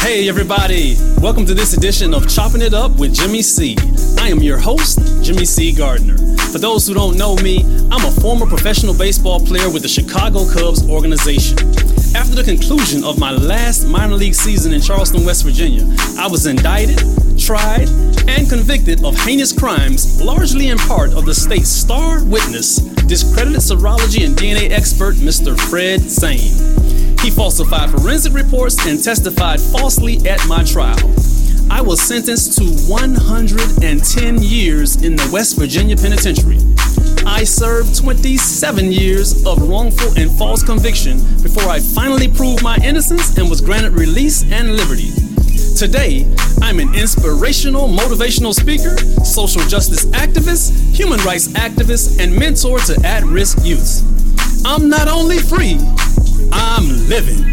Hey, everybody. Welcome to this edition of Chopping It Up with Jimmy C. I am your host, Jimmy C. Gardner. For those who don't know me, I'm a former professional baseball player with the Chicago Cubs organization. After the conclusion of my last minor league season in Charleston, West Virginia, I was indicted, tried, and convicted of heinous crimes, largely in part of the state's star witness, discredited serology and DNA expert Mr. Fred Zain. He falsified forensic reports and testified falsely at my trial. I was sentenced to 110 years in the West Virginia Penitentiary. I served 27 years of wrongful and false conviction before I finally proved my innocence and was granted release and liberty. Today, I'm an inspirational, motivational speaker, social justice activist, human rights activist, and mentor to at risk youths. I'm not only free, I'm living.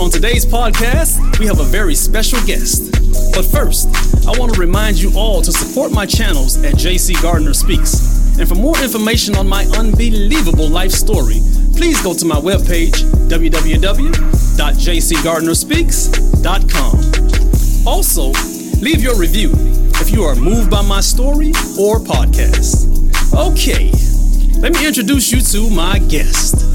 On today's podcast, we have a very special guest. But first, I want to remind you all to support my channels at JC Gardner Speaks. And for more information on my unbelievable life story, please go to my webpage, www.jcgardnerspeaks.com. Also, leave your review if you are moved by my story or podcast. Okay, let me introduce you to my guest.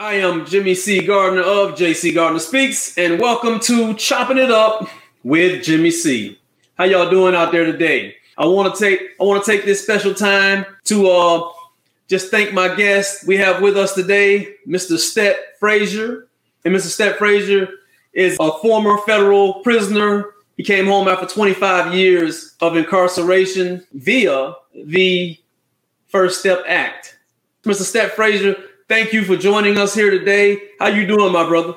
I am Jimmy C. Gardner of JC Gardner Speaks, and welcome to Chopping It Up with Jimmy C. How y'all doing out there today? I want to take I want to take this special time to uh just thank my guest we have with us today, Mr. Stet Frazier. And Mr. Stet Frazier is a former federal prisoner. He came home after 25 years of incarceration via the First Step Act. Mr. Stet Frazier, thank you for joining us here today. How you doing, my brother?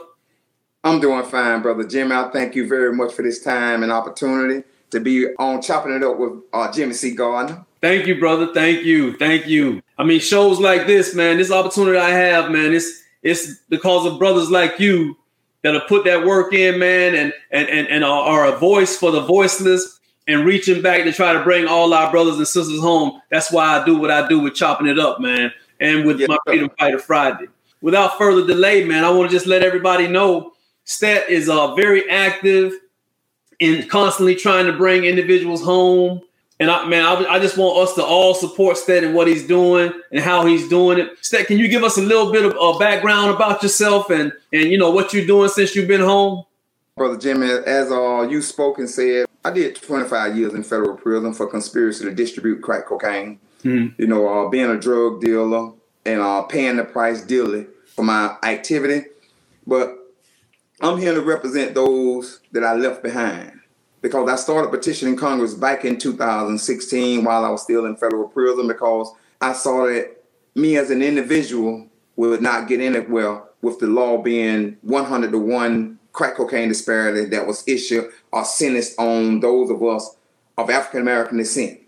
I'm doing fine, brother Jim. I thank you very much for this time and opportunity to be on chopping it up with uh, Jimmy C. Gardner. Thank you, brother. Thank you. Thank you. I mean, shows like this, man, this opportunity I have, man, it's it's because of brothers like you that have put that work in, man, and and and, and are, are a voice for the voiceless and reaching back to try to bring all our brothers and sisters home. That's why I do what I do with chopping it up, man, and with my Freedom Fighter Friday. Without further delay, man, I want to just let everybody know Stet is uh, very active in constantly trying to bring individuals home. And I, man, I, I, just want us to all support Stet and what he's doing and how he's doing it. Stet, can you give us a little bit of a background about yourself and and you know what you're doing since you've been home? Brother Jimmy, as uh, you spoke and said, I did 25 years in federal prison for conspiracy to distribute crack cocaine. Mm-hmm. You know, uh, being a drug dealer and uh, paying the price dearly for my activity. But I'm here to represent those that I left behind because I started petitioning Congress back in 2016 while I was still in federal prison because I saw that me as an individual would not get well with the law being 100 to 1 crack cocaine disparity that was issued or sentenced on those of us of African American descent.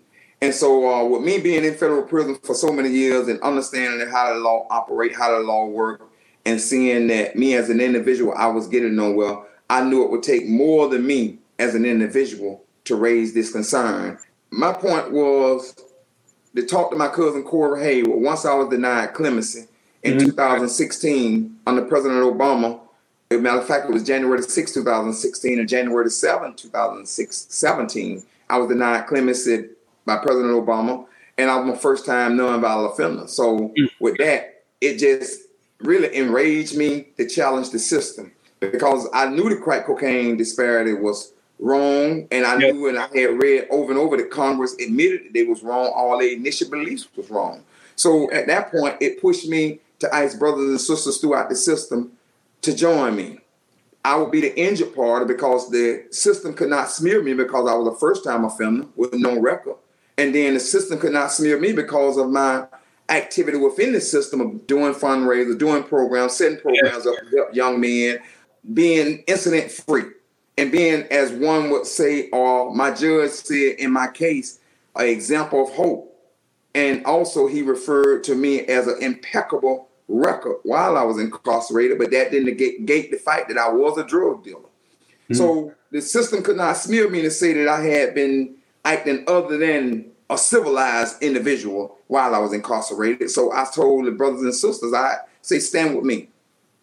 And so, uh, with me being in federal prison for so many years and understanding how the law operate, how the law work, and seeing that me as an individual, I was getting nowhere, I knew it would take more than me as an individual to raise this concern. My point was to talk to my cousin Corey Hayward once I was denied clemency in mm-hmm. 2016 under President Obama. As a matter of fact, it was January 6, 2016, and January 7, 2017. I was denied clemency by President Obama, and I was my first time nonviolent offender. So, mm-hmm. with that, it just really enraged me to challenge the system because I knew the crack cocaine disparity was wrong, and I knew and I had read over and over that Congress admitted that they was wrong. All their initial beliefs was wrong. So at that point, it pushed me to ask brothers and sisters throughout the system to join me. I would be the injured party because the system could not smear me because I was a first time offender with no record. And then the system could not smear me because of my activity within the system of doing fundraisers, doing programs, setting programs yeah. up to help young men, being incident free and being, as one would say, or my judge said in my case, an example of hope. And also, he referred to me as an impeccable record while I was incarcerated, but that didn't negate the fact that I was a drug dealer. Mm-hmm. So the system could not smear me to say that I had been acting other than a civilized individual while I was incarcerated. So I told the brothers and sisters, I say, stand with me.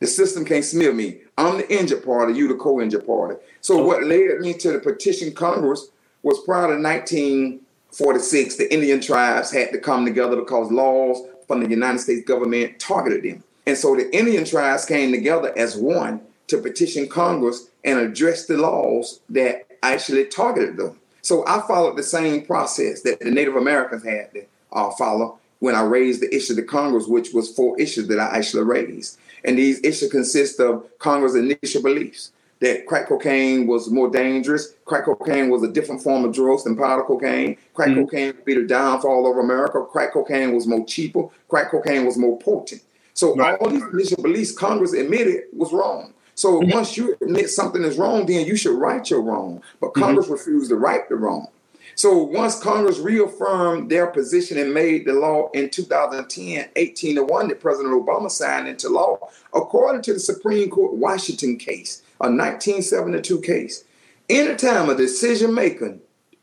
The system can't smear me. I'm the injured party, you the co-injured party. So okay. what led me to the petition Congress was prior to 1946, the Indian tribes had to come together because laws from the United States government targeted them. And so the Indian tribes came together as one to petition Congress and address the laws that actually targeted them. So I followed the same process that the Native Americans had to uh, follow when I raised the issue to Congress, which was four issues that I actually raised. And these issues consist of Congress' initial beliefs that crack cocaine was more dangerous. Crack cocaine was a different form of drugs than powder cocaine. Crack mm-hmm. cocaine would be the downfall of America. Crack cocaine was more cheaper. Crack cocaine was more potent. So right. all these initial beliefs Congress admitted was wrong. So mm-hmm. once you admit something is wrong, then you should right your wrong. But mm-hmm. Congress mm-hmm. refused to right the wrong. So once Congress reaffirmed their position and made the law in 2010, 18 to 1 that President Obama signed into law, according to the Supreme Court Washington case, a 1972 case, anytime a decision maker,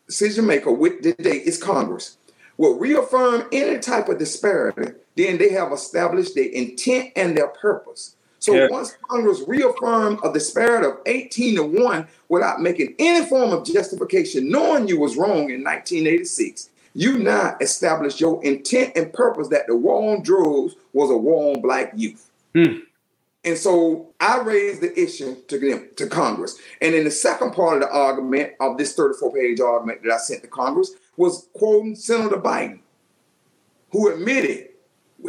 decision maker with the date is Congress, will reaffirm any type of disparity, then they have established their intent and their purpose. So yeah. once Congress reaffirmed a disparity of 18 to 1 without making any form of justification, knowing you was wrong in 1986, you now established your intent and purpose that the war on drugs was a war on black youth. Hmm. And so I raised the issue to them, to Congress. And in the second part of the argument of this 34 page argument that I sent to Congress was quoting Senator Biden, who admitted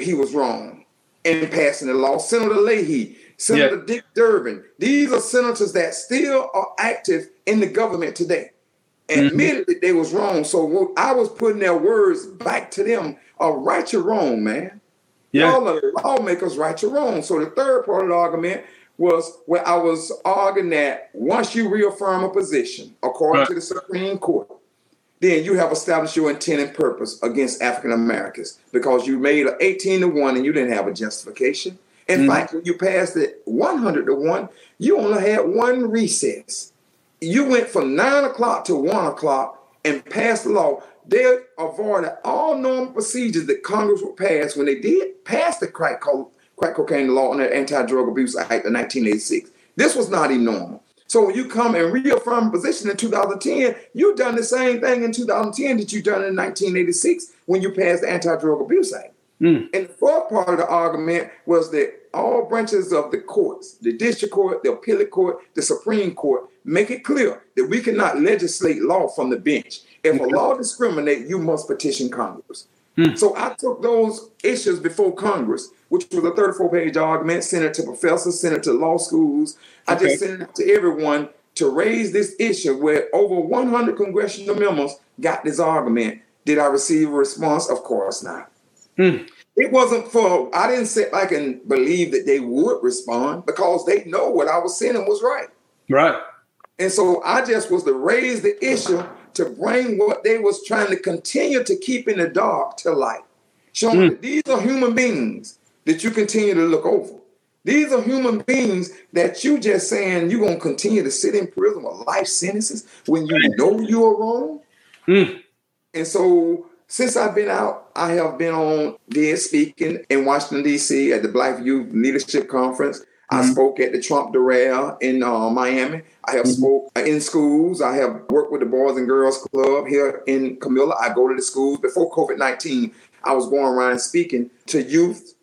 he was wrong in passing the law. Senator Leahy, Senator yeah. Dick Durbin. These are senators that still are active in the government today. Mm-hmm. They was wrong. So I was putting their words back to them. Are right or wrong, man. Yeah. All the lawmakers right or wrong. So the third part of the argument was where I was arguing that once you reaffirm a position, according right. to the Supreme Court, then you have established your intent and purpose against African Americans because you made an 18 to 1 and you didn't have a justification. In mm-hmm. fact, when you passed it 100 to 1, you only had one recess. You went from 9 o'clock to 1 o'clock and passed the law. They avoided all normal procedures that Congress would pass when they did pass the crack, co- crack cocaine law and the Anti-Drug Abuse Act of 1986. This was not even normal. So when you come and reaffirm a position in 2010, you've done the same thing in 2010 that you've done in 1986 when you passed the Anti-Drug Abuse Act. Mm. And the fourth part of the argument was that all branches of the courts, the district court, the appellate court, the Supreme Court, make it clear that we cannot legislate law from the bench. If a law discriminates, you must petition Congress. Mm. So I took those issues before Congress, which was a 34 page argument, sent it to professors, sent it to law schools, I just sent it to everyone to raise this issue where over 100 congressional members got this argument. Did I receive a response? Of course not. Hmm. It wasn't for, I didn't sit back and believe that they would respond because they know what I was sending was right. Right. And so I just was to raise the issue to bring what they was trying to continue to keep in the dark to light. Showing mm. that these are human beings that you continue to look over. These are human beings that you just saying you're gonna continue to sit in prison with life sentences when you know you are wrong. Mm. And so since I've been out, I have been on there speaking in Washington D.C. at the Black Youth Leadership Conference. Mm-hmm. I spoke at the Trump Doral in uh, Miami. I have mm-hmm. spoke in schools. I have worked with the Boys and Girls Club here in Camilla. I go to the schools before COVID nineteen. I was going around speaking to youth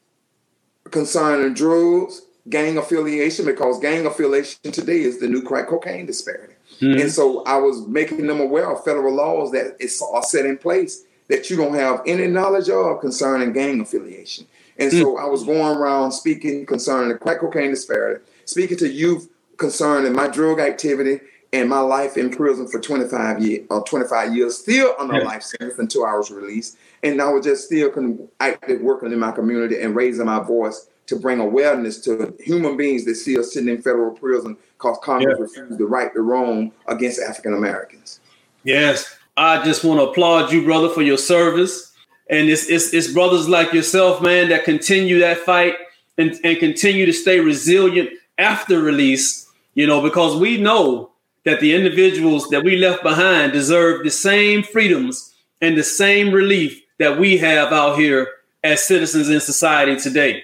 concerning drugs, gang affiliation, because gang affiliation today is the new crack cocaine disparity. Mm-hmm. And so I was making them aware of federal laws that are set in place that you don't have any knowledge of concerning gang affiliation. And mm-hmm. so. I was going around speaking concerning the crack cocaine disparity, speaking to youth concerning my drug activity and my life in prison for 25 years or uh, 25 years, still under yeah. life sentence until I was released. And I was just still con- active working in my community and raising my voice to bring awareness to human beings that us sitting in federal prison because Congress yeah. refused to right the wrong against African Americans. Yes, I just want to applaud you, brother, for your service. And it's, it's, it's brothers like yourself, man, that continue that fight and, and continue to stay resilient after release, you know, because we know that the individuals that we left behind deserve the same freedoms and the same relief that we have out here as citizens in society today.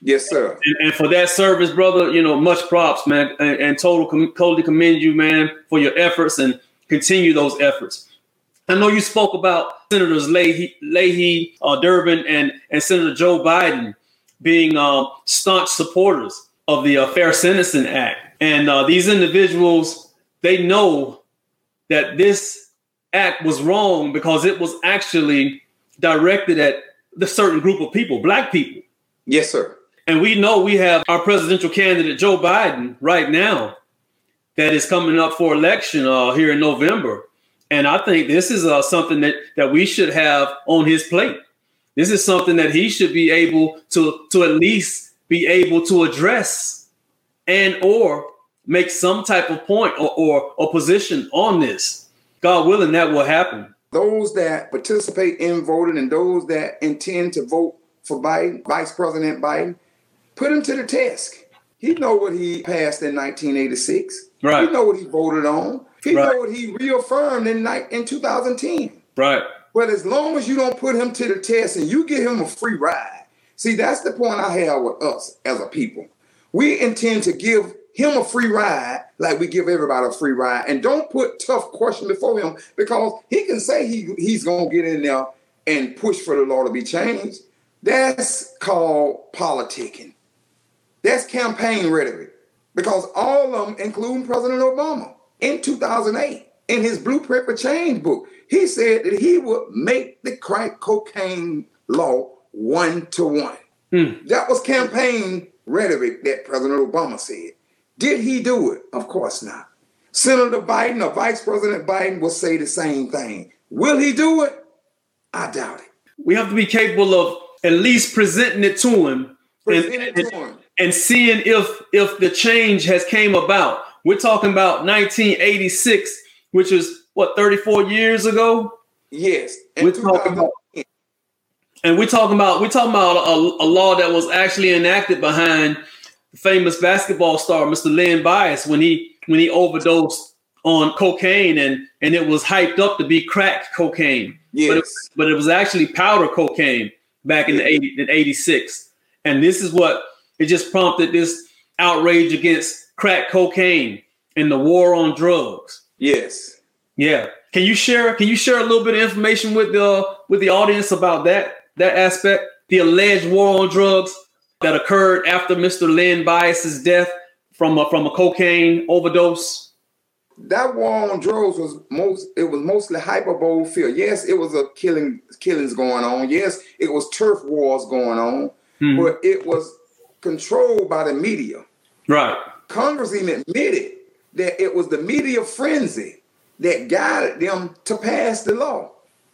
Yes, sir. And, and, for that service, brother, you know, much props, man, and, and total totally commend you, man, for your efforts and continue those efforts. I know you spoke about Senators Leahy, Leahy uh, Durbin, and and Senator Joe Biden being uh, staunch supporters of the uh, Fair Sentencing Act, and uh, these individuals they know that this act was wrong because it was actually directed at the certain group of people, black people. Yes, sir. And we know we have our presidential candidate Joe Biden right now that is coming up for election uh, here in November. And I think this is uh, something that, that we should have on his plate. This is something that he should be able to, to at least be able to address and or make some type of point or, or, or position on this. God willing, that will happen. Those that participate in voting and those that intend to vote for Biden, Vice President Biden, put him to the test. He know what he passed in 1986. Right. He know what he voted on. He right. know what he reaffirmed in in 2010. Right. But as long as you don't put him to the test and you give him a free ride, see that's the point I have with us as a people. We intend to give him a free ride like we give everybody a free ride, and don't put tough questions before him because he can say he he's gonna get in there and push for the law to be changed. That's called politicking. That's campaign rhetoric because all of them, including President Obama, in 2008, in his Blueprint for Change book, he said that he would make the crack cocaine law one to one. Hmm. That was campaign rhetoric that President Obama said. Did he do it? Of course not. Senator Biden or Vice President Biden will say the same thing. Will he do it? I doubt it. We have to be capable of at least presenting it to him, and, it to him. and seeing if if the change has came about. We're talking about 1986, which is what 34 years ago. Yes, and we're talking about, and we're talking about we're talking about a, a, law that was actually enacted behind famous basketball star Mr. Len Bias when he when he overdosed on cocaine and and it was hyped up to be crack cocaine. Yes. But it, but it was actually powder cocaine back in the 80, in 86. And this is what it just prompted this outrage against crack cocaine and the war on drugs. Yes. Yeah. Can you share can you share a little bit of information with the with the audience about that that aspect? The alleged war on drugs that occurred after Mr. Len Bias's death from a, from a cocaine overdose that war on drugs was most it was mostly hyperbole fear. Yes, it was a killing killings going on. Yes, it was turf wars going on, mm-hmm. but it was controlled by the media. Right. Congress even admitted that it was the media frenzy that guided them to pass the law.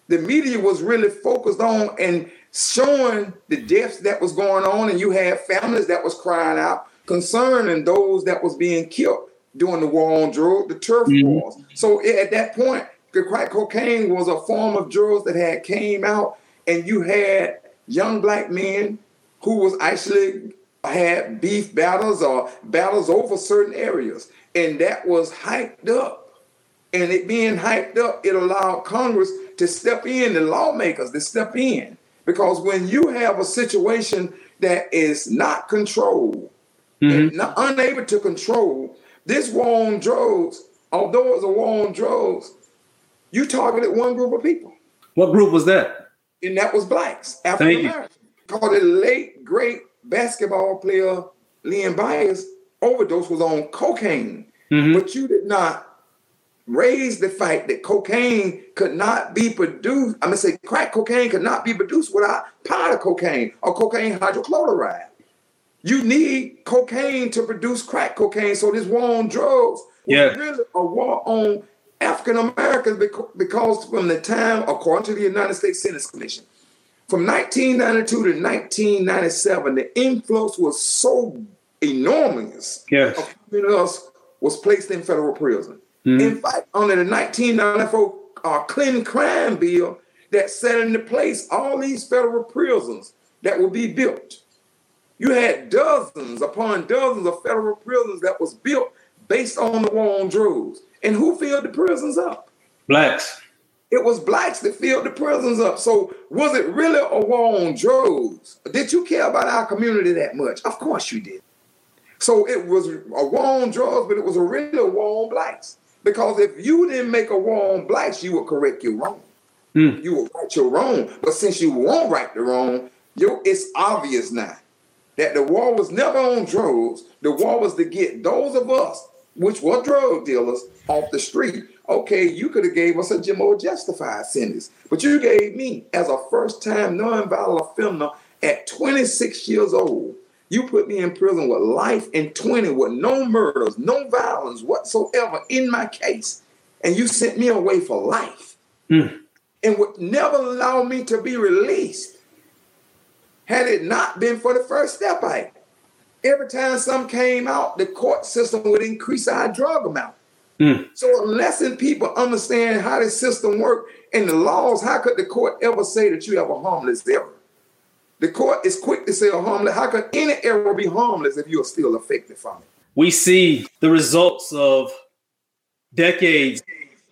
The media was really focused on and showing the deaths that was going on, and you had families that was crying out concerning those that was being killed during the war on drugs, the turf mm-hmm. wars. So at that point, the crack cocaine was a form of drugs that had came out, and you had young black men who was actually had beef battles or battles over certain areas, and that was hyped up. And it being hyped up, it allowed Congress to step in, the lawmakers to step in, because when you have a situation that is not controlled mm-hmm. not, unable to control, this war on drugs, although it was a war on drugs, you targeted one group of people. What group was that? And that was blacks, African Americans. Called the late great basketball player Leon Bias overdose was on cocaine, mm-hmm. but you did not raise the fact that cocaine could not be produced. I'm gonna say crack cocaine could not be produced without powder cocaine or cocaine hydrochloride. You need cocaine to produce crack cocaine. So this war on drugs yeah. was really a war on African Americans because from the time, according to the United States Senate Commission, from 1992 to 1997, the influx was so enormous yes. of us was placed in federal prison. Mm-hmm. In fact, under the 1994 uh, Clinton crime bill that set into place all these federal prisons that will be built. You had dozens upon dozens of federal prisons that was built based on the war on drugs. And who filled the prisons up? Blacks. It was blacks that filled the prisons up. So was it really a war on drugs? Did you care about our community that much? Of course you did. So it was a war on drugs, but it was a really a war on blacks. Because if you didn't make a war on blacks, you would correct your wrong. Mm. You would right your wrong. But since you won't right the wrong, you it's obvious now that the war was never on drugs. The war was to get those of us, which were drug dealers, off the street. Okay, you could have gave us a more justified sentence, but you gave me, as a first-time nonviolent offender at 26 years old, you put me in prison with life and 20 with no murders, no violence whatsoever in my case, and you sent me away for life, mm. and would never allow me to be released had it not been for the first step act. Every time some came out, the court system would increase our drug amount. Mm. So unless people understand how the system works and the laws, how could the court ever say that you have a harmless error? The court is quick to say a harmless. How could any error be harmless if you are still affected from it? We see the results of decades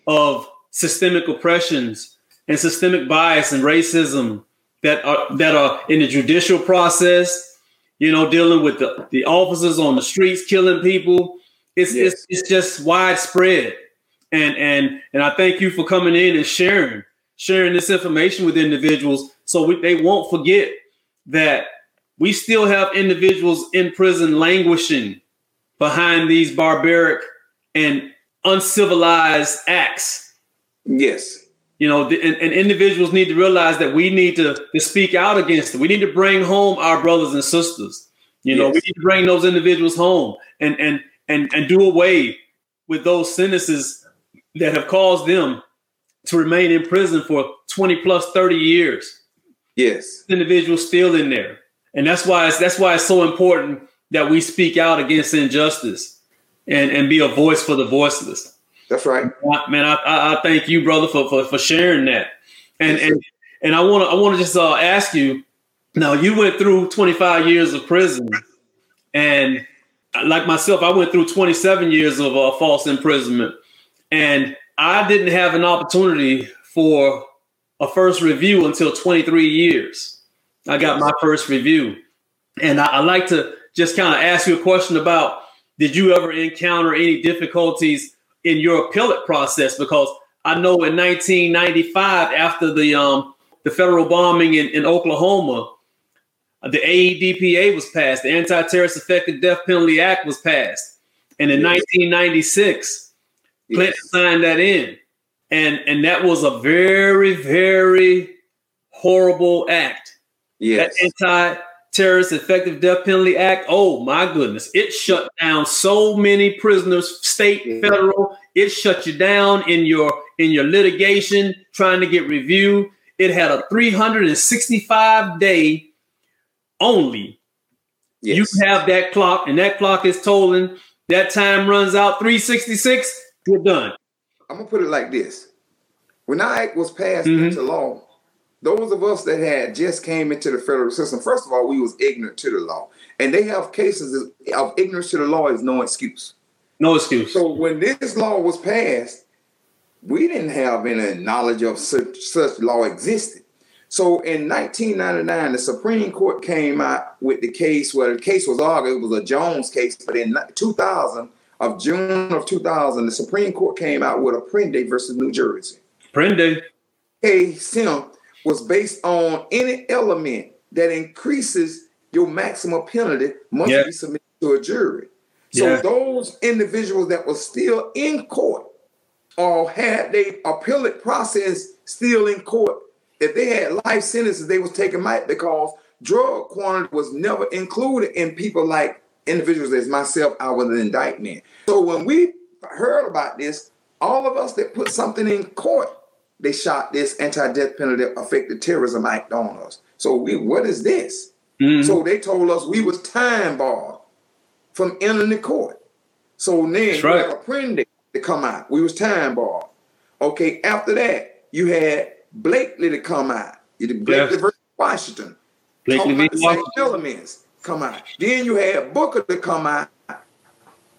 of systemic oppressions and systemic bias and racism that are that are in the judicial process, you know, dealing with the, the officers on the streets killing people. It's, yes. it's it's just widespread. And and and I thank you for coming in and sharing sharing this information with individuals so we, they won't forget that we still have individuals in prison languishing behind these barbaric and uncivilized acts. Yes you know, the, and, and, individuals need to realize that we need to, to speak out against it. We need to bring home our brothers and sisters. You know, yes. we need to bring those individuals home and and and and do away with those sentences that have caused them to remain in prison for 20 plus 30 years. Yes. Individuals still in there. And that's why it's that's why it's so important that we speak out against injustice and, and be a voice for the voiceless. That's right, man. I, I, thank you, brother, for, for, for sharing that. And and and I want to I want to just uh, ask you. Now, you went through 25 years of prison, and like myself, I went through 27 years of uh, false imprisonment, and I didn't have an opportunity for a first review until 23 years. I got my first review, and I, I like to just kind of ask you a question about: Did you ever encounter any difficulties in your appellate process because I know in 1995, after the um, the federal bombing in, in Oklahoma, the AEDPA was passed, the Anti-Terrorist Effective Death Penalty Act was passed, and in yes. 1996, Clinton yes. signed that in, and and that was a very very horrible act. Yes. That anti Terrorist Effective Death Penalty Act. Oh my goodness, it shut down so many prisoners, state, yeah. federal. It shut you down in your in your litigation trying to get review. It had a 365 day only. Yes. You have that clock, and that clock is tolling. That time runs out 366. You're done. I'm gonna put it like this: when that act was passed mm-hmm. into law, those of us that had just came into the federal system, first of all, we was ignorant to the law. And they have cases of ignorance to the law is no excuse. No excuse. So when this law was passed, we didn't have any knowledge of such, such law existed. So in 1999, the Supreme Court came out with the case where the case was argued, it was a Jones case, but in 2000, of June of 2000, the Supreme Court came out with Apprendi versus New Jersey. Apprendi. Hey, Sim, was based on any element that increases your maximum penalty must yeah. be submitted to a jury. So yeah. those individuals that were still in court or had their appellate process still in court, if they had life sentences, they was taken out because drug quantity was never included in people like individuals as myself out with an indictment. So when we heard about this, all of us that put something in court they shot this anti-death penalty affected terrorism act on us. So we, what is this? Mm-hmm. So they told us we was time barred from entering the court. So then right. had Apprendi to come out. We was time barred. Okay, after that, you had Blakely to come out. You did Blakely versus Washington. Blakely v. Washington. elements come out. Then you had Booker to come out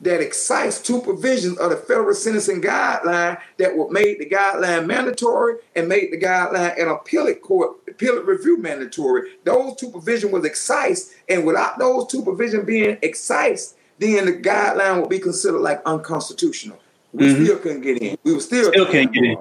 that excise two provisions of the federal sentencing guideline that would make the guideline mandatory and make the guideline an appellate court appellate review mandatory. Those two provisions was excised, and without those two provisions being excised, then the guideline would be considered like unconstitutional. We mm-hmm. still couldn't get in. We were still, still can't get in.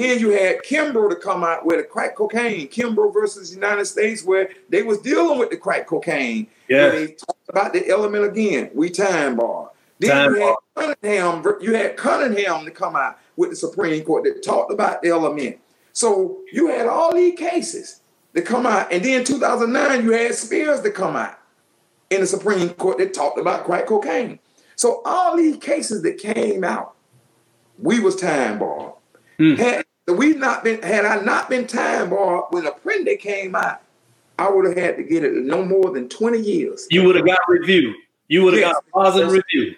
Then you had Kimbrough to come out with the crack cocaine, Kimbrough versus United States, where they was dealing with the crack cocaine. Yeah. They talked about the element again. We time bar. Then time you bar. had Cunningham, you had Cunningham to come out with the Supreme Court that talked about the element. So you had all these cases that come out, and then 2009 you had Spears to come out in the Supreme Court that talked about crack cocaine. So all these cases that came out, we was time barred. Mm. Had we not been, had I not been time barred when Apprendi came out, I would have had to get it no more than 20 years. You would have got review. You would have yes. got positive review.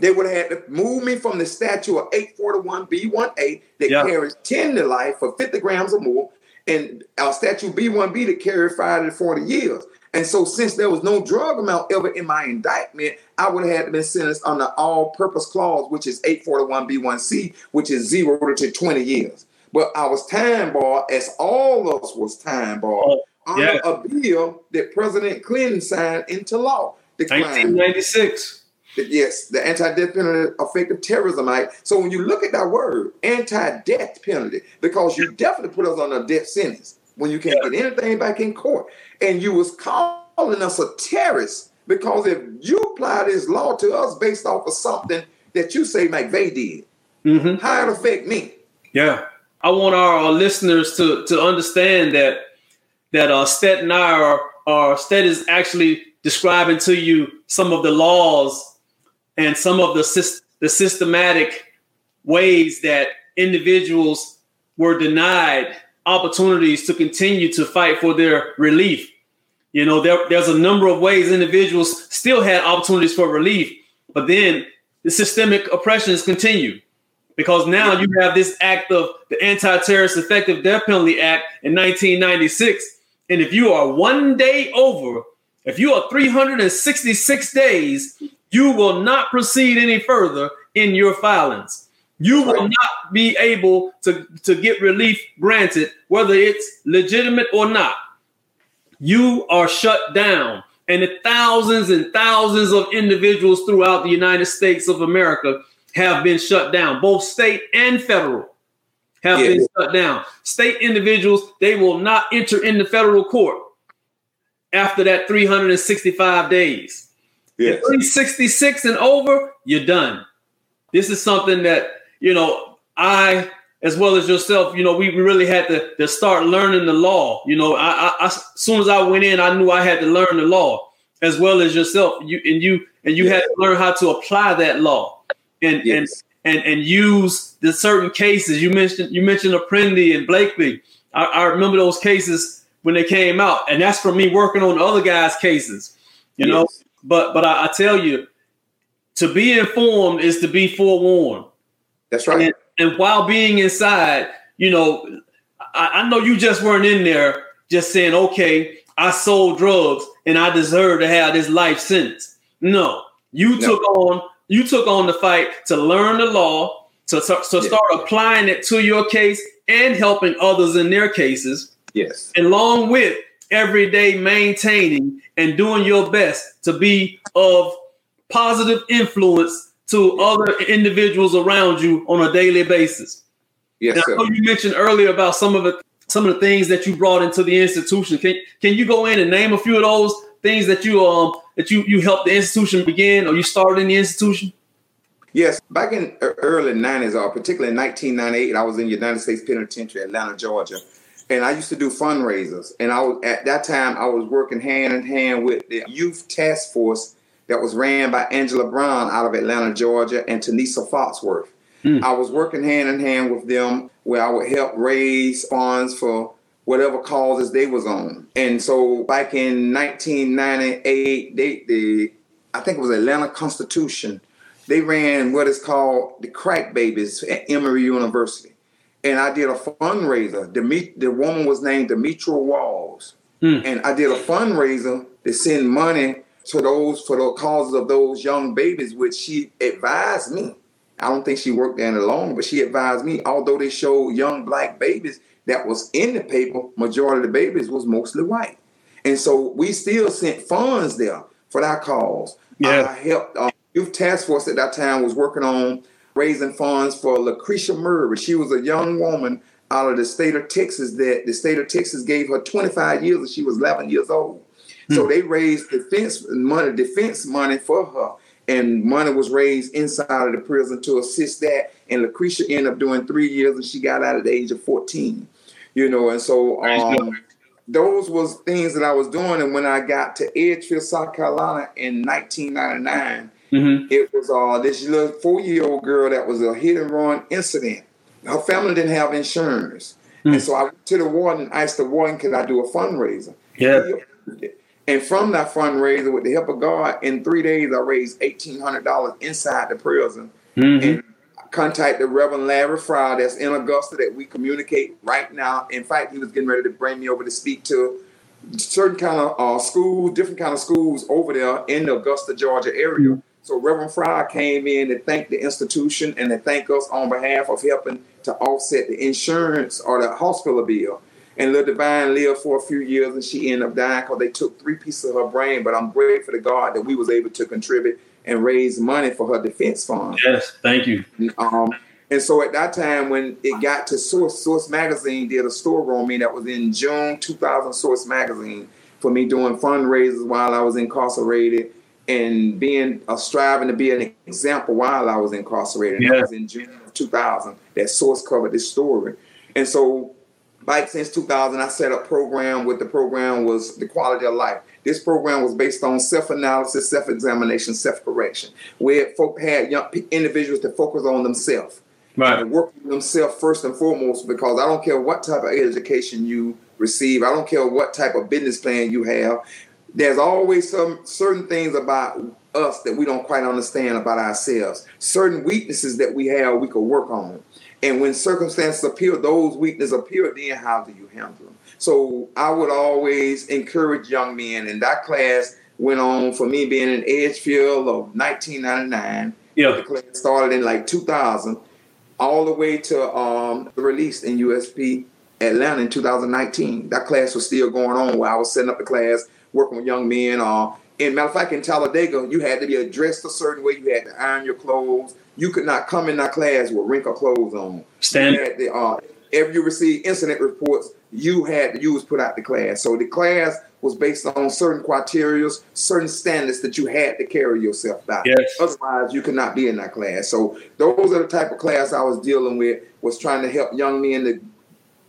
They would have had to move me from the statute of 841B1A that yeah. carries 10 to life for 50 grams or more, and our statute B1B that carries 5 to 40 years. And so, since there was no drug amount ever in my indictment, I would have had to been sentenced on the all-purpose clause, which is 841B1C, which is zero to 20 years. But I was time barred, as all of us was time barred, oh, yeah. under a bill that President Clinton signed into law. 1996. Yes, the Anti-Death Penalty Effective Terrorism Act. So when you look at that word, anti-death penalty, because you definitely put us on a death sentence when you can't yeah. get anything back in court. And you was calling us a terrorist because if you apply this law to us based off of something that you say McVeigh did, mm-hmm. how it affect me? Yeah. I want our, our, listeners to, to understand that that uh, Stet and I are, are Stet is actually describing to you some of the laws and some of the, the systematic ways that individuals were denied opportunities to continue to fight for their relief. You know, there, there's a number of ways individuals still had opportunities for relief, but then the systemic oppressions continue because now you have this act of the Anti-Terrorist Effective Death Penalty Act in 1996. And if you are one day over, if you are 366 days, you will not proceed any further in your filings you will not be able to, to get relief granted, whether it's legitimate or not. You are shut down. And the thousands and thousands of individuals throughout the United States of America have been shut down, both state and federal have yeah. been shut down. State individuals, they will not enter into federal court after that 365 days. Yes. 366 and over, you're done. This is something that you know, I as well as yourself, you know, we, really had to, to start learning the law. You know, I, I, I, as soon as I went in, I knew I had to learn the law as well as yourself. You and you and you had to learn how to apply that law and yes. and and and use the certain cases. You mentioned you mentioned Apprendi and Blakely. I, I remember those cases when they came out, and that's from me working on other guys' cases. You yes. know, but but I, I tell you, to be informed is to be forewarned. That's right. And, and while being inside, you know, I, I know you just weren't in there just saying, okay, I sold drugs and I deserve to have this life sentence. No, you no. took on you took on the fight to learn the law, to, to, to start applying it to your case and helping others in their cases. Yes. Along with every day maintaining and doing your best to be of positive influence to other individuals around you on a daily basis. Yes, I know you mentioned earlier about some of the some of the things that you brought into the institution. Can can you go in and name a few of those things that you um that you you helped the institution begin or you started in the institution? Yes, back in early '90s, or particularly in 1998, I was in the United States Penitentiary, Atlanta, Georgia, and I used to do fundraisers. And I was at that time I was working hand in hand with the Youth Task Force that was ran by Angela Brown out of Atlanta, Georgia, and Tanisa Foxworth. Mm. I was working hand in hand with them where I would help raise funds for whatever causes they was on. And so back in 1998, they, they I think it was Atlanta Constitution, they ran what is called the Crack Babies at Emory University. And I did a fundraiser. The, the woman was named Demetra Walls. Mm. And I did a fundraiser to send money to those for the causes of those young babies, which she advised me. I don't think she worked there any longer, but she advised me. Although they showed young black babies that was in the paper, majority of the babies was mostly white, and so we still sent funds there for that cause. Yeah, I helped. Uh, youth task force at that time was working on raising funds for Lacresha Murray. She was a young woman out of the state of Texas that the state of Texas gave her 25 years and she was 11 years old. Hmm. So they raised defense money, defense money for her. And money was raised inside of the prison to assist that. And Lacresha ended up doing three years and she got out at the age of 14. You know, and so um, those was things that I was doing. And when I got to Edgefield, South Carolina in 1999, Mm-hmm. It was uh, this little four year old girl that was a hit and run incident. Her family didn't have insurance. Mm-hmm. And so I went to the warden and asked the warden, could I do a fundraiser? Yeah. And from that fundraiser, with the help of God, in three days, I raised $1,800 inside the prison. Mm-hmm. And contacted Reverend Larry Fry that's in Augusta that we communicate right now. In fact, he was getting ready to bring me over to speak to certain kind of uh, schools, different kind of schools over there in the Augusta, Georgia area. So Reverend Fry came in to thank the institution and to thank us on behalf of helping to offset the insurance or the hospital bill. And Little Divine lived for a few years and she ended up dying because they took three pieces of her brain. But I'm grateful to God that we was able to contribute and raise money for her defense fund. Yes, thank you. Um, and so at that time, when it got to Source, Source Magazine did a story on me that was in June 2000, Source Magazine, for me doing fundraisers while I was incarcerated and being uh, striving to be an example while I was incarcerated. Yeah. That was in June of 2000 that Source covered this story. And so, like since 2000, I set up program. With the program was the quality of life. This program was based on self-analysis, self-examination, self-correction, where folk had young individuals to focus on themselves, right. and work on themselves first and foremost. Because I don't care what type of education you receive, I don't care what type of business plan you have there's always some certain things about us that we don't quite understand about ourselves. Certain weaknesses that we have, we could work on. And when circumstances appear, those weaknesses appear, then how do you handle them? So I would always encourage young men, and that class went on for me being in Edgefield of 1999. Yeah. The class started in like 2000, all the way to um, released in USP Atlanta in 2019. That class was still going on while I was setting up the class working with young men. Uh, in matter of fact, in Talladega, you had to be dressed a certain way. You had to iron your clothes. You could not come in that class with wrinkled clothes on. Stand. The, uh, if you received incident reports, you had you was put out the class. So the class was based on certain criteria, certain standards that you had to carry yourself by. Yes. Otherwise, you could not be in that class. So those are the type of class I was dealing with. Was trying to help young men to,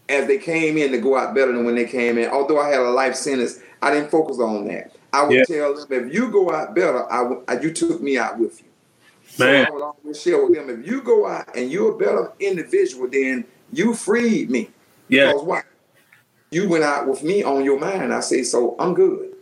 as they came in, to go out better than when they came in. Although I had a life sentence, I didn't focus on that. I would yeah. tell them if you go out better, I would you took me out with you. Man. So I would always share with them if you go out and you're a better individual, then you freed me. Yeah. Because why? You went out with me on your mind. I say, so I'm good.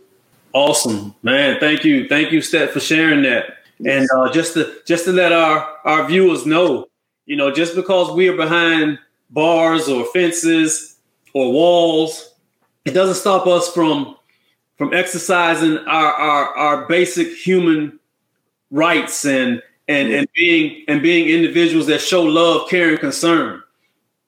Awesome, man. Thank you, thank you, Stet, for sharing that. Yes. And uh, just to just to let our our viewers know, you know, just because we are behind bars or fences or walls, it doesn't stop us from from exercising our, our, our basic human rights and and and being and being individuals that show love, care, and concern.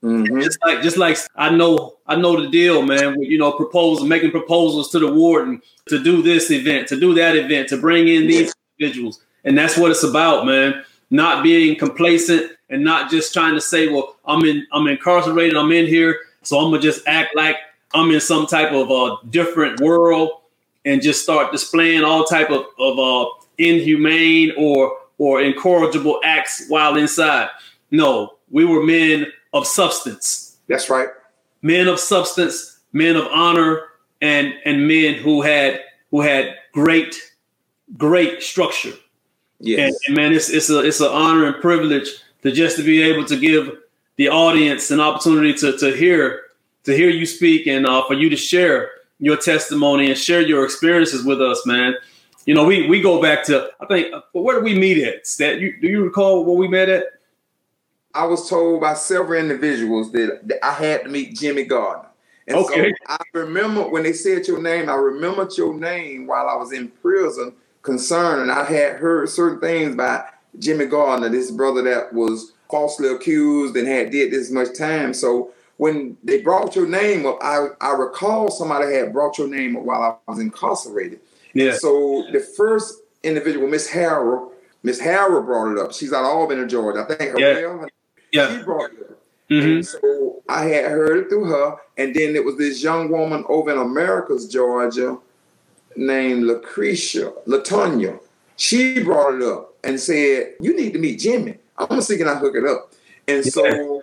Mm-hmm. Just like just like I know I know the deal, man. With, you know, proposal making proposals to the warden to do this event, to do that event, to bring in these individuals, and that's what it's about, man. Not being complacent and not just trying to say, well, I'm in I'm incarcerated, I'm in here, so I'm gonna just act like I'm in some type of uh, different world and just start displaying all type of, of uh, inhumane or or incorrigible acts while inside. No, we were men of substance. That's right. Men of substance, men of honor, and and men who had who had great great structure. Yes. And, and man, it's it's a it's an honor and privilege to just to be able to give the audience an opportunity to to hear to hear you speak and uh, for you to share your testimony and share your experiences with us, man. You know, we we go back to I think uh, where did we meet at? That you do you recall where we met at? I was told by several individuals that, that I had to meet Jimmy Gardner. And okay. so I remember when they said your name, I remembered your name while I was in prison concerned. And I had heard certain things by Jimmy Gardner, this brother that was falsely accused and had did this much time. So when they brought your name up, I, I recall somebody had brought your name up while I was incarcerated. Yeah. So the first individual, Miss Harrell, Miss Harrell brought it up. She's out of Albany, Georgia. I think her yeah. yeah. she brought it up. Mm-hmm. so I had heard it through her. And then it was this young woman over in Americus, Georgia, named Lucretia, Latonia. She brought it up and said, You need to meet Jimmy. I'm thinking I hook it up. And yeah. so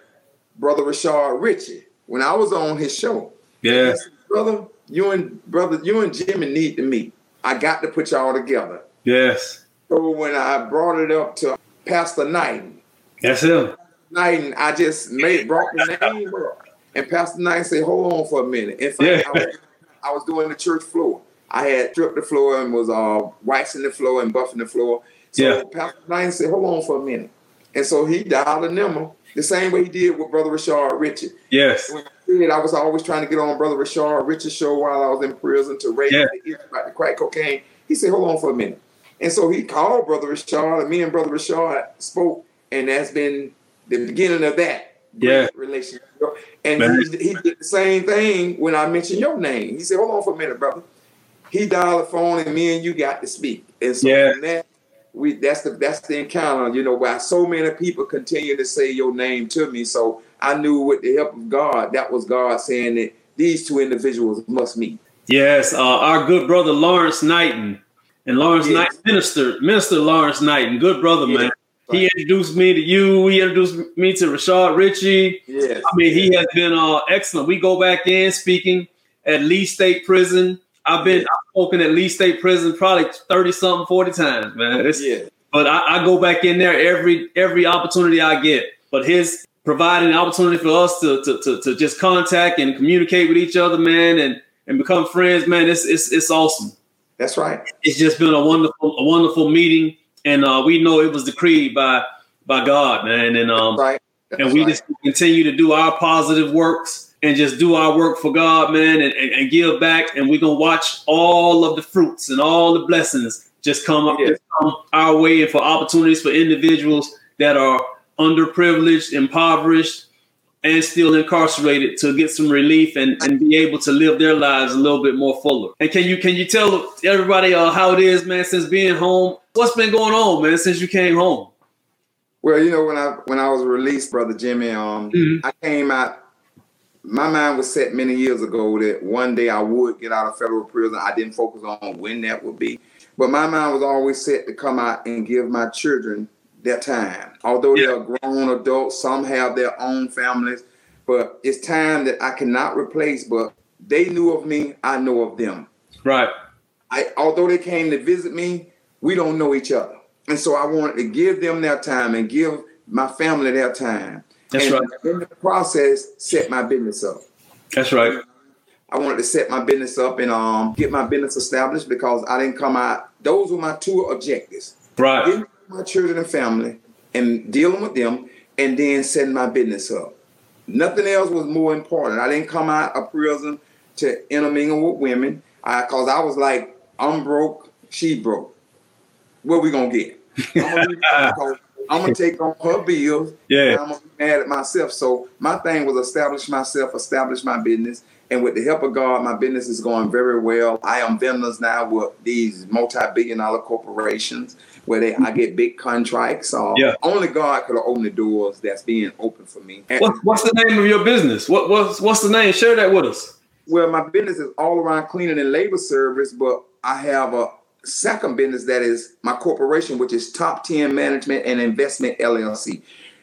Brother Rashard Ritchie, when I was on his show, yeah, said, brother, you and brother, you and Jimmy need to meet. I got to put y'all together. Yes. So when I brought it up to Pastor Knighton, that's him. Knighton, I just made brought the name up, and Pastor Knighton said, "Hold on for a minute." In fact, yeah. I, was, I was doing the church floor. I had stripped the floor and was uh, waxing the floor and buffing the floor. So yeah. Pastor Knighton said, "Hold on for a minute," and so he dialed a number the same way he did with Brother Rashard Richard. Yes. When I, did, I was always trying to get on Brother Rashard Richard's show while I was in prison to raise yeah. the about the crack cocaine. He said, hold on for a minute. And so he called Brother Rashard, and me and Brother Rashard spoke, and that's been the beginning of that yeah. relationship. And he, he, did the same thing when I mentioned your name. He said, hold on for a minute, brother. He dialed the phone, and me and you got to speak. And so yeah. from that, we that's the that's the encounter, you know, why so many people continue to say your name to me. So I knew with the help of God, that was God saying that these two individuals must meet. Yes, uh, our good brother Lawrence Knighton and Lawrence yes. Knight, Minister, Minister Lawrence Knighton, good brother, yes. man. He introduced me to you. He introduced me to Rashard Ritchie. Yes. I mean, he has been uh, excellent. We go back in speaking at Lee State Prison I've been. I've spoken at Lee State Prison probably thirty something, forty times, man. It's, yeah. But I, I, go back in there every every opportunity I get. But his providing an opportunity for us to, to to, to just contact and communicate with each other, man, and and become friends, man. It's it's it's awesome. That's right. It's just been a wonderful a wonderful meeting, and uh, we know it was decreed by by God, man. And um, right. and we right. just continue to do our positive works and just do our work for God, man, and, and, and give back. And we're gonna watch all of the fruits and all the blessings just come up just come our way and for opportunities for individuals that are underprivileged, impoverished, and still incarcerated to get some relief and, and be able to live their lives a little bit more fuller. And can you can you tell everybody uh, how it is, man, since being home? What's been going on, man, since you came home? Well, you know, when I when I was released, brother Jimmy, um, mm-hmm. I came out my mind was set many years ago that one day I would get out of federal prison. I didn't focus on when that would be. But my mind was always set to come out and give my children their time. Although yeah. they're grown adults, some have their own families, but it's time that I cannot replace. But they knew of me, I know of them. Right. I, although they came to visit me, we don't know each other. And so I wanted to give them their time and give my family their time. That's and right. In the process, set my business up. That's right. I wanted to set my business up and um, get my business established because I didn't come out. Those were my two objectives. Right. Getting my children and family and dealing with them, and then setting my business up. Nothing else was more important. I didn't come out of prison to intermingle with women because I, I was like, I'm broke, she broke. What we gonna get? I'm gonna take on her bills. Yeah. I'm gonna be mad at myself. So my thing was establish myself, establish my business. And with the help of God, my business is going very well. I am vendors now with these multi-billion dollar corporations where they I get big contracts. Uh, yeah. Only God could have opened the doors that's being open for me. What, what's the name of your business? What, what's, what's the name? Share that with us. Well, my business is all around cleaning and labor service, but I have a second business that is my corporation, which is Top 10 Management and Investment LLC.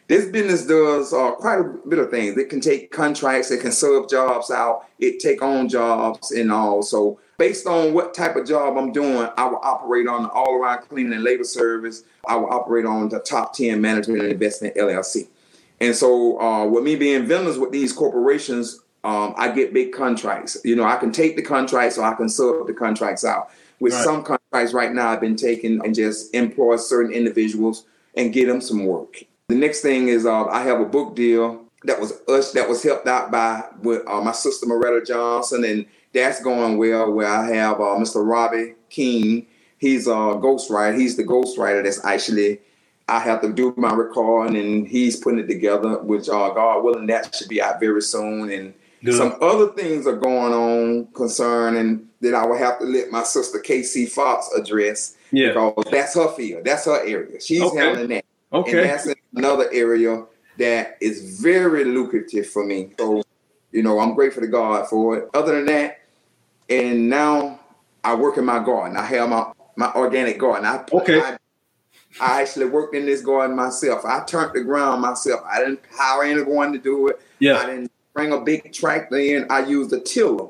This business does uh, quite a bit of things. It can take contracts, it can serve jobs out, it take on jobs and all. So based on what type of job I'm doing, I will operate on the all around cleaning and labor service. I will operate on the top 10 management and investment LLC. And so uh, with me being vendors with these corporations, um, I get big contracts. You know, I can take the contracts or I can serve the contracts out with right. some right now, I've been taking and just employ certain individuals and get them some work. The next thing is uh, I have a book deal that was us that was helped out by with uh, my sister Moretta Johnson, and that's going well. Where I have uh, Mr. Robbie King. He's a ghostwriter. He's the ghostwriter that's actually I have to do my recording, and he's putting it together. Which, uh, God willing, that should be out very soon. And Good. some other things are going on concerning that I will have to let my sister KC Fox address. Yeah, because that's her field. That's her area. She's okay. handling that. Okay, and that's another area that is very lucrative for me. So, you know, I'm grateful to God for it. Other than that, and now I work in my garden. I have my my organic garden. I okay. I, I actually worked in this garden myself. I turned the ground myself. I didn't hire anyone to do it. Yeah. I didn't bring a big tractor in. I used a tiller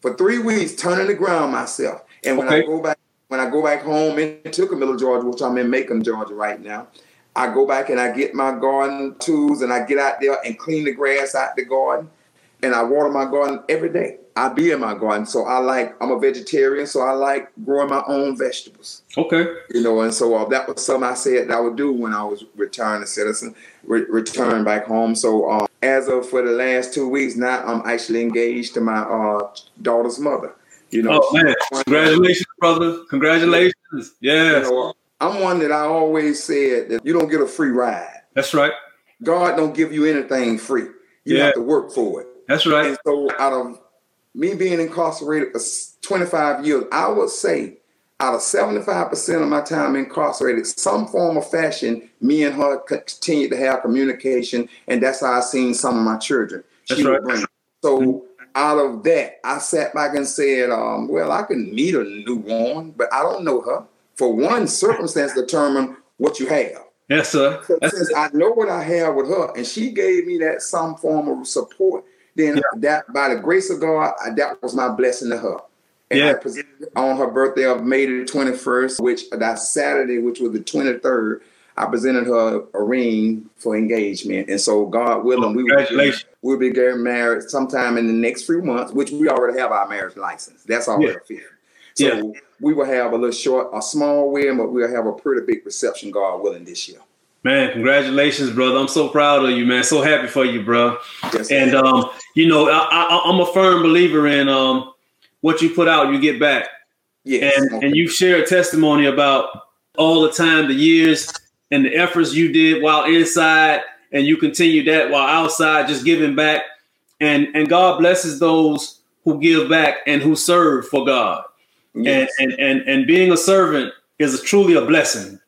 for three weeks, turning the ground myself. And when okay. I go back, when I go back home in Middle Georgia, which I'm in Macon, Georgia right now, I go back and I get my garden tools and I get out there and clean the grass out the garden and I water my garden every day. I be in my garden, so I like. I'm a vegetarian, so I like growing my own vegetables. Okay. You know, and so uh, that was something I said I would do when I was returning citizen, re- return back home. So uh, as of for the last two weeks, now I'm actually engaged to my uh, daughter's mother. You know. Oh man! Congratulations, brother! Congratulations! Yeah. You know, I'm one that I always said that you don't get a free ride. That's right. God don't give you anything free. You yeah. have to work for it. That's right. And so out of me being incarcerated for 25 years, I would say out of 75% of my time incarcerated, some form of fashion, me and her continued to have communication, and that's how I seen some of my children. That's she right. So mm-hmm. out of that, I sat back and said, um, well, I can meet a new one, but I don't know her. For one, circumstance determine what you have. Yes, sir. Since I know what I have with her, and she gave me that some form of support then yeah. that by the grace of God, that was my blessing to her. And yeah. I presented on her birthday of May the 21st, which that Saturday, which was the 23rd, I presented her a ring for engagement. And so God willing, we will, we'll be getting married sometime in the next few months, which we already have our marriage license. That's already yeah. So yeah. we will have a little short, a small wedding, but we'll have a pretty big reception, God willing, this year. Man, congratulations, brother. I'm so proud of you, man. So happy for you, bro. Yes, and um, you know, I, am a firm believer in um, what you put out, you get back. Yes. And okay. and you share a testimony about all the time, the years, and the efforts you did while inside, and you continue that while outside, just giving back. And and God blesses those who give back and who serve for God. Yes. And, and and and being a servant is a, truly a blessing.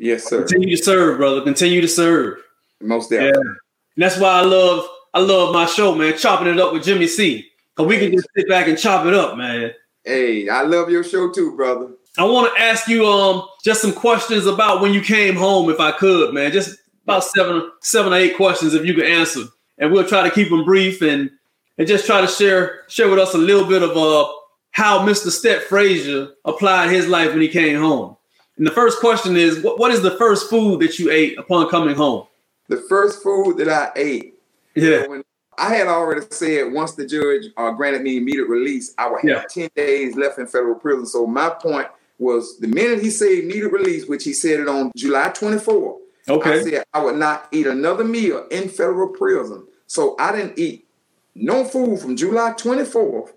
Yes, sir. Continue to serve, brother. Continue to serve. Most definitely. Yeah. And that's why I love I love my show, man. Chopping it up with Jimmy C. Cause we can just sit back and chop it up, man. Hey, I love your show too, brother. I want to ask you um just some questions about when you came home, if I could, man. Just about seven, seven or eight questions if you could answer, and we'll try to keep them brief and and just try to share share with us a little bit of uh how Mr. Stet Frazier applied his life when he came home. And the first question is, what, what is the first food that you ate upon coming home? The first food that I ate. Yeah. When I had already said once the judge uh, granted me immediate release, I would have yeah. 10 days left in federal prison. So my point was the minute he said immediate release, which he said it on July 24th, okay. I said I would not eat another meal in federal prison. So I didn't eat no food from July 24th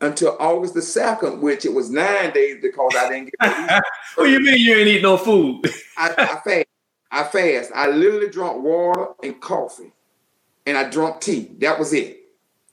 until August the second, which it was nine days because I didn't get. what do you mean you ain't eat no food? I, I fast. I fast. I literally drank water and coffee, and I drank tea. That was it.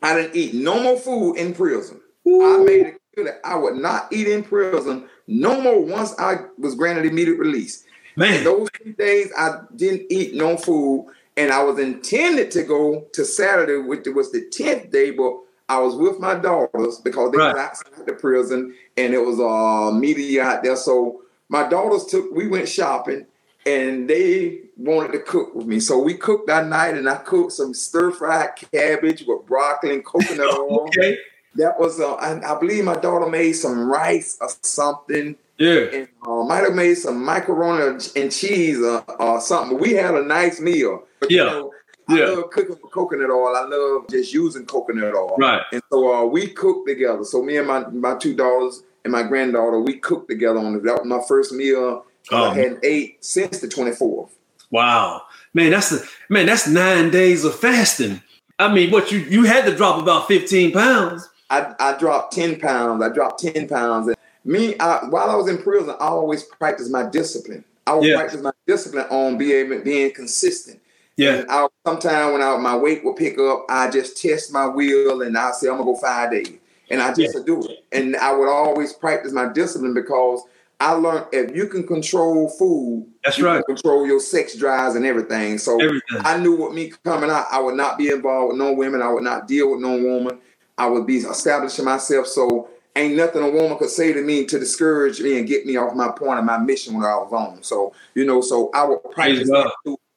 I didn't eat no more food in prison. Ooh. I made it clear that I would not eat in prison no more once I was granted immediate release. Man, those three days I didn't eat no food, and I was intended to go to Saturday, which was the tenth day, but I was with my daughters because they right. were outside the prison and it was uh media out there. So my daughters took we went shopping and they wanted to cook with me. So we cooked that night and I cooked some stir-fried cabbage with broccoli and coconut oil. okay. That was uh, I, I, believe my daughter made some rice or something. Yeah. And uh, might have made some macaroni and cheese or, or something. We had a nice meal. But, yeah. You know, I yeah. love cooking with coconut oil. I love just using coconut oil. Right. And so uh, we cooked together. So me and my, my two daughters and my granddaughter, we cooked together on was my first meal um, I hadn't ate since the 24th. Wow. Man, that's the man. That's nine days of fasting. I mean, what you you had to drop about fifteen pounds. I, I dropped ten pounds. I dropped ten pounds. And me, I, while I was in prison, I always practiced my discipline. I would yeah. practice my discipline on being being consistent. Yeah. And sometimes when I, my weight would pick up, I just test my will and I say I'm gonna go five days, and I just yeah. do it. And I would always practice my discipline because I learned if you can control food, that's right. control your sex drives and everything. So everything. I knew with me coming out, I would not be involved with no women. I would not deal with no woman. I would be establishing myself. So ain't nothing a woman could say to me to discourage me and get me off my point of my mission when I was on. So you know, so I would practice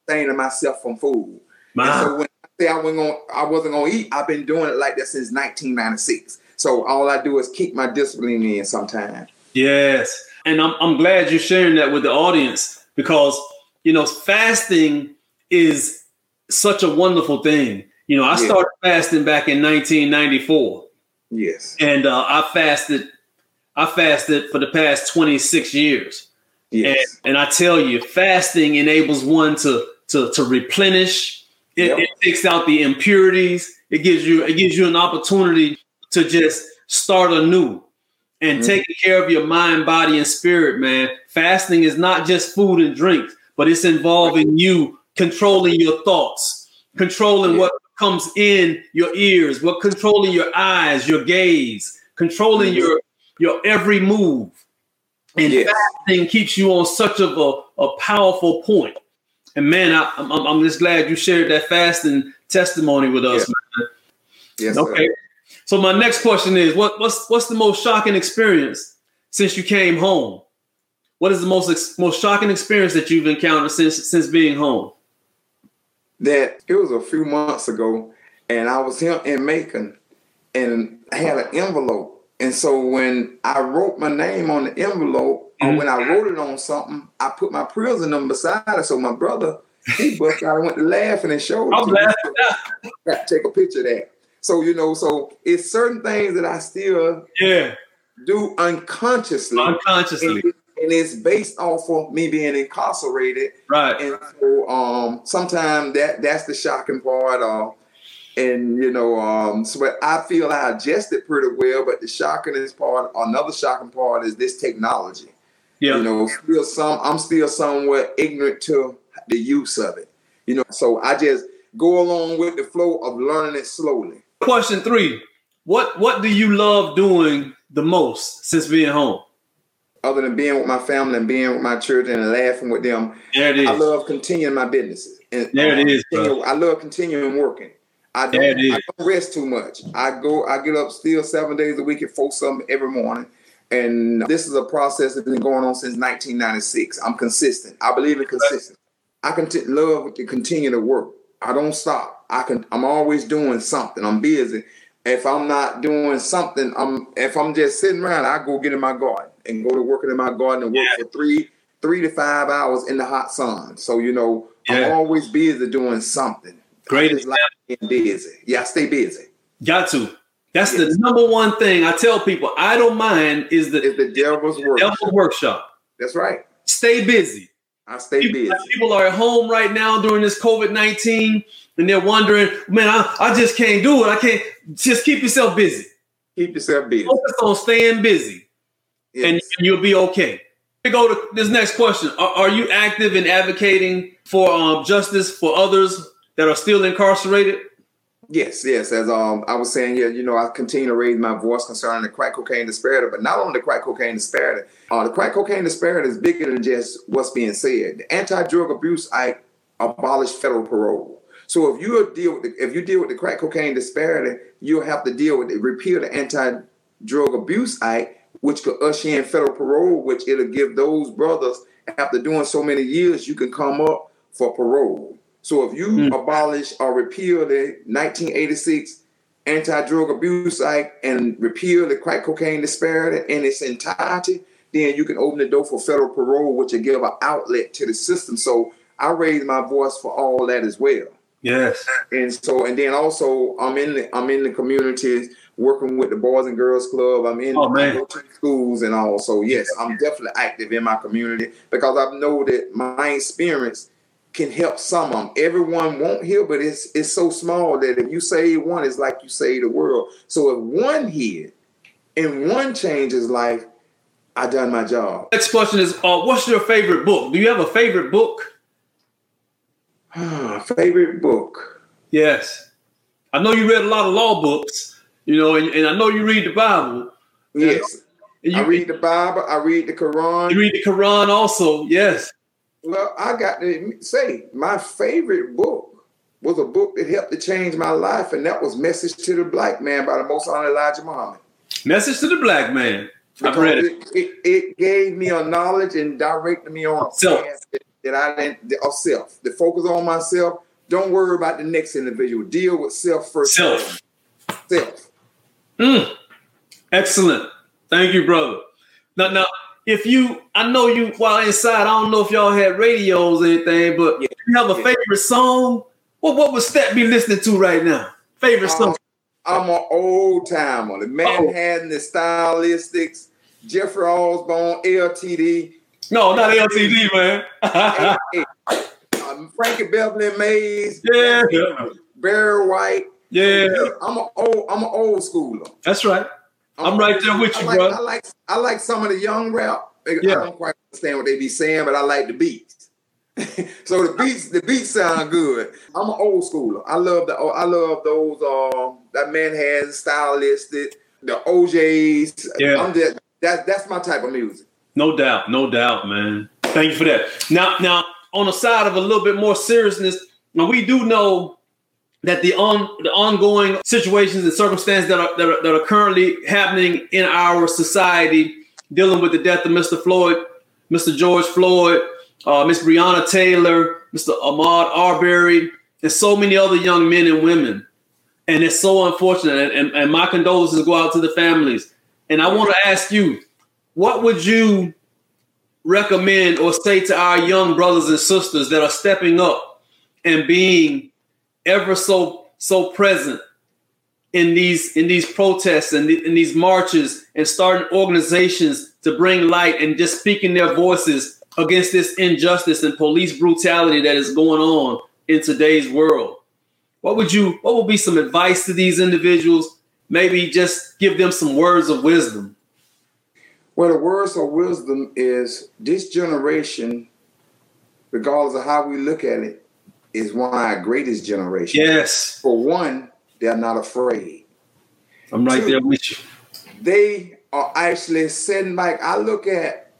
staying myself from food. So when I say I wasn't gonna, I wasn't gonna eat, I've been doing it like that since 1996. So all I do is keep my discipline in sometimes. Yes. And I'm, I'm glad you're sharing that with the audience because, you know, fasting is such a wonderful thing. You know, I started fasting back in 1994. Yes. And uh, I fasted, I fasted for the past 26 years. Yes. And, and I tell you, fasting enables one to to to replenish. It, yep. it takes out the impurities. It gives you it gives you an opportunity to just start anew and mm-hmm. taking care of your mind, body, and spirit, man. Fasting is not just food and drinks, but it's involving you controlling your thoughts, controlling yeah. what comes in your ears, what controlling your eyes, your gaze, controlling mm-hmm. your your every move. And yes. fasting keeps you on such of a, a powerful point. And man, I, am I'm, I'm just glad you shared that fasting testimony with us, yeah. man. Yes. Okay. Sir. So my next question is, what, what's what's the most shocking experience since you came home? What is the most most shocking experience that you've encountered since since being home? That it was a few months ago, and I was here in Macon, and I had an envelope. And so when I wrote my name on the envelope, mm-hmm. or when I wrote it on something, I put my prison number beside it. So my brother, he bust out and went to laughing and showed I'm laughing. Take a picture of that. So you know, so it's certain things that I still yeah do unconsciously, unconsciously, and, and it's based off of me being incarcerated, right? And so um, sometimes that that's the shocking part. Uh, and you know, um, so I feel I adjusted pretty well. But the shockingest part, another shocking part, is this technology. Yeah, you know, still some I'm still somewhat ignorant to the use of it. You know, so I just go along with the flow of learning it slowly. Question three: What what do you love doing the most since being home? Other than being with my family and being with my children and laughing with them, there it is. I love continuing my businesses. And, there it um, is. Bro. I love continuing working. I don't, I don't rest too much. I go, I get up still seven days a week at four something every morning. And this is a process that's been going on since 1996. I'm consistent. I believe in consistency. I can t- love to continue to work. I don't stop. I can. I'm always doing something. I'm busy. If I'm not doing something, I'm. If I'm just sitting around, I go get in my garden and go to working in my garden and work yeah. for three, three to five hours in the hot sun. So you know, yeah. I'm always busy doing something. Great life being busy. Yeah, stay busy. Got to. That's yes. the number one thing I tell people. I don't mind is the, is the devil's workshop. Devil's workshop. That's right. Stay busy. I stay people, busy. People are at home right now during this COVID nineteen, and they're wondering, man, I, I just can't do it. I can't. Just keep yourself busy. Keep yourself busy. Focus on staying busy, yes. and, and you'll be okay. We go to this next question. Are, are you active in advocating for um, justice for others that are still incarcerated? Yes, yes. As um, I was saying, yeah, you know, I continue to raise my voice concerning the crack cocaine disparity, but not only the crack cocaine disparity. Uh, the crack cocaine disparity is bigger than just what's being said. The Anti-Drug Abuse Act abolished federal parole. So if you deal with the, if you deal with the crack cocaine disparity, you'll have to deal with the repeal the Anti-Drug Abuse Act, which could usher in federal parole, which it'll give those brothers after doing so many years, you can come up for parole. So if you mm. abolish or repeal the 1986 Anti-Drug Abuse Act and repeal the crack cocaine disparity in its entirety, then you can open the door for federal parole, which will give an outlet to the system. So I raise my voice for all that as well. Yes. And so, and then also, I'm in the I'm in the communities working with the Boys and Girls Club. I'm in oh, man. schools and all. So yes, I'm definitely active in my community because I know that my experience can help some of them. Everyone won't heal, but it's it's so small that if you save one, it's like you save the world. So if one hear and one changes life, I done my job. Next question is, uh, what's your favorite book? Do you have a favorite book? favorite book? Yes, I know you read a lot of law books, you know, and, and I know you read the Bible. Yes, you, I read the Bible. I read the Quran. You read the Quran also. Yes. Well, I got to say, my favorite book was a book that helped to change my life, and that was "Message to the Black Man" by the Most Honored Elijah Muhammad. Message to the Black Man. I've read it. It, it. gave me a knowledge and directed me on self that, that I didn't of self. The focus on myself. Don't worry about the next individual. Deal with self first. Self. Self. Mm. Excellent. Thank you, brother. Now, now, if you, I know you while inside. I don't know if y'all had radios or anything, but yeah. you have a yeah. favorite song. What what would Stet be listening to right now? Favorite song? I'm an old timer. The Manhattan, oh. the Stylistics, Jeffrey Osborne, LTD. No, not LTD, man. hey, hey, um, Frankie Beverly Maze. Yeah. Barry White. Yeah. I'm an old, I'm an old schooler. That's right. I'm, I'm right there with you, I like, bro. I like I like some of the young rap. Yeah. I don't quite understand what they be saying, but I like the beats. so the beats, the beats sound good. I'm an old schooler. I love the I love those uh that Manhattan stylistic, the O'Jays. Yeah. I'm just, that that's my type of music. No doubt, no doubt, man. Thank you for that. Now, now on the side of a little bit more seriousness, now we do know that the on the ongoing situations and circumstances that are, that are that are currently happening in our society, dealing with the death of Mr. Floyd, Mr. George Floyd, uh, Miss Breonna Taylor, Mr. Ahmaud Arbery, and so many other young men and women. And it's so unfortunate. And, and my condolences go out to the families. And I want to ask you, what would you recommend or say to our young brothers and sisters that are stepping up and being ever so so present in these in these protests and in these marches and starting organizations to bring light and just speaking their voices against this injustice and police brutality that is going on in today's world. What would you what would be some advice to these individuals? Maybe just give them some words of wisdom. Well, the words of wisdom is this generation, regardless of how we look at it, is one of our greatest generation. Yes. For one, they're not afraid. I'm right Two, there with you. They are actually sitting back. I look at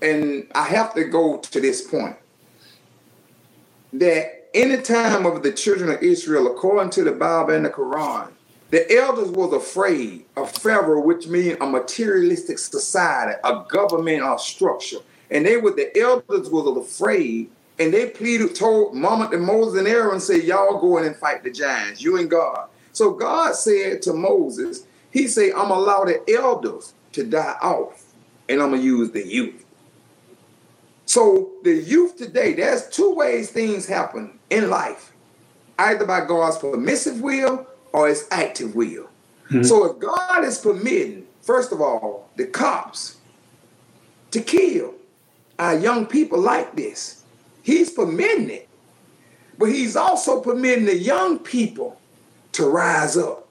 and I have to go to this point that in the time of the children of Israel, according to the Bible and the Quran, the elders was afraid of Pharaoh, which means a materialistic society, a government or structure. And they were the elders was afraid, and they pleaded, told Mama and Moses and Aaron, say, Y'all go in and fight the giants, you and God. So God said to Moses, He said, I'm gonna allow the elders to die off, and I'm gonna use the youth. So the youth today, there's two ways things happen in life. Either by God's permissive will or his active will. Mm-hmm. So if God is permitting, first of all, the cops to kill our young people like this, he's permitting it. But he's also permitting the young people to rise up.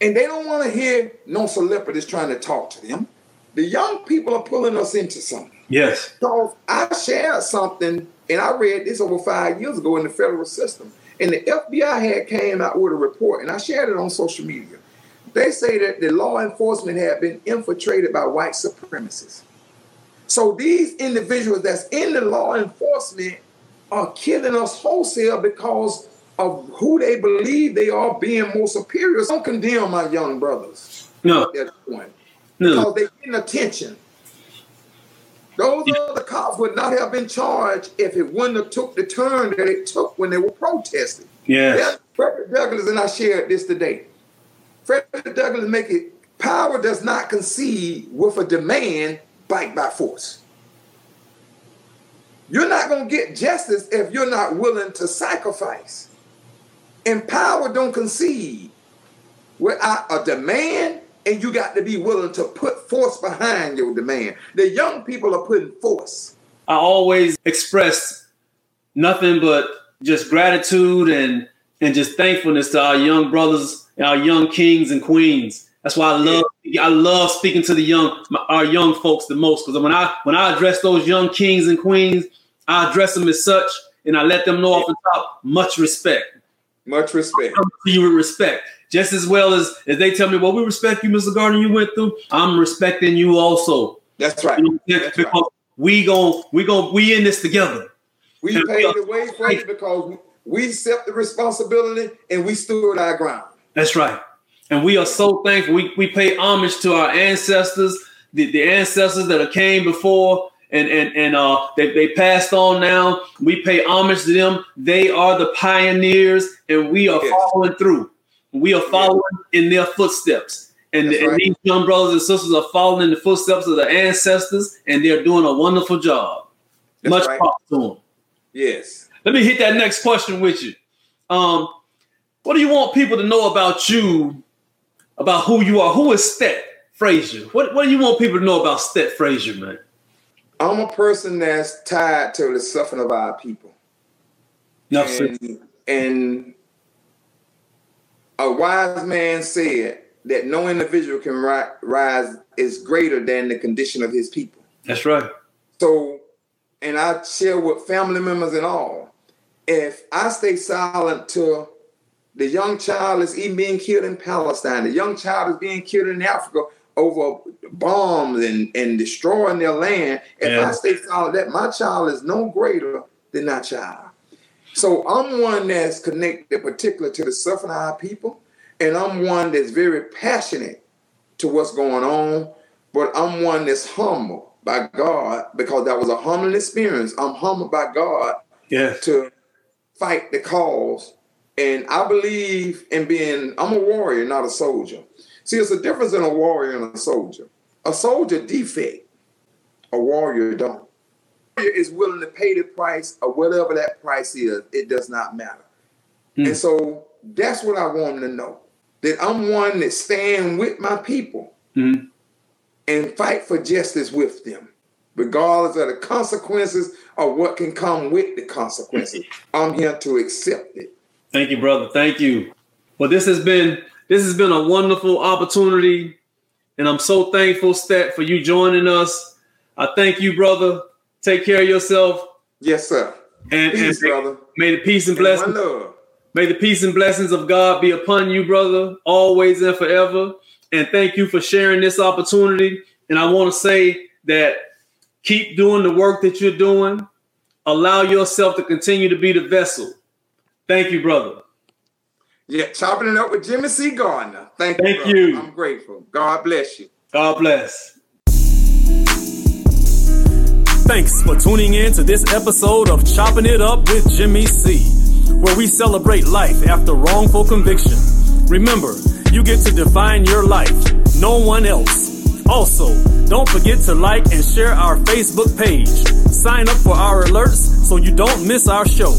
And they don't want to hear no celebrities trying to talk to them. The young people are pulling us into something. Yes. So I shared something, and I read this over five years ago in the federal system. And the FBI had came out with a report, and I shared it on social media. They say that the law enforcement had been infiltrated by white supremacists. So these individuals that's in the law enforcement are killing us wholesale because of who they believe they are being more superior. Don't condemn my young brothers. No. Point. No. Because they're getting attention. Those yeah. other cops would not have been charged if it wouldn't have took the turn that it took when they were protesting. Yes. Frederick Douglass and I shared this today. Frederick Douglass make it power does not concede with a demand bite by force. You're not going to get justice if you're not willing to sacrifice. And power don't concede without a demand and you got to be willing to put force behind your demand. The young people are putting force. I always express nothing but just gratitude and and just thankfulness to our young brothers, our young kings and queens. That's why I love I love speaking to the young our young folks the most because when I when I address those young kings and queens, I address them as such and I let them know off the top much respect. Much respect. You with respect. Just as well as if they tell me, well, we respect you, Mr. Gardner, you went through, I'm respecting you also. That's right. You know, That's because right. we gon' we gon' we in this together. We paid the way for it because we accept the responsibility and we stood our ground. That's right. And we are so thankful. We, we pay homage to our ancestors, the, the ancestors that came before and and and uh they, they passed on now. We pay homage to them. They are the pioneers, and we are yes. following through. We are following yes. in their footsteps. And, and right. these young brothers and sisters are following in the footsteps of the ancestors, and they're doing a wonderful job. That's Much right. props to them. Yes. Let me hit that next question with you. Um, what do you want people to know about you, about who you are? Who is Stet Frazier? What, what do you want people to know about Stet Frazier, man? I'm a person that's tied to the suffering of our people. No, and, and a wise man said that no individual can ri- rise is greater than the condition of his people. That's right. So, and I share with family members and all. If I stay silent to the young child is even being killed in Palestine, the young child is being killed in Africa, over bombs and, and destroying their land, if yeah. I stay silent, that my child is no greater than that child. So I'm one that's connected particularly to the suffering of our people, and I'm one that's very passionate to what's going on, but I'm one that's humble by God because that was a humbling experience. I'm humbled by God yes. to fight the cause. And I believe in being, I'm a warrior, not a soldier. See, it's a difference in a warrior and a soldier. A soldier defect, a warrior don't. Warrior is willing to pay the price or whatever that price is. It does not matter. Mm. And so that's what I want them to know. That I'm one that stand with my people mm. and fight for justice with them, regardless of the consequences or what can come with the consequences. I'm here to accept it. Thank you, brother. Thank you. Well, this has been this has been a wonderful opportunity, and I'm so thankful, Stet, for you joining us. I thank you, brother. Take care of yourself. Yes, sir. And, peace, and brother. May the peace and, and blessings. May the peace and blessings of God be upon you, brother, always and forever. And thank you for sharing this opportunity. And I want to say that keep doing the work that you're doing. Allow yourself to continue to be the vessel. Thank you, brother. Yeah, chopping it up with Jimmy C. Gardner. Thank, Thank you. you. I'm grateful. God bless you. God bless. Thanks for tuning in to this episode of Chopping It Up with Jimmy C, where we celebrate life after wrongful conviction. Remember, you get to define your life, no one else. Also, don't forget to like and share our Facebook page. Sign up for our alerts so you don't miss our show.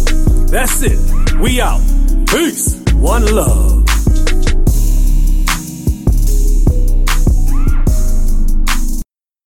That's it. We out. Peace. One love.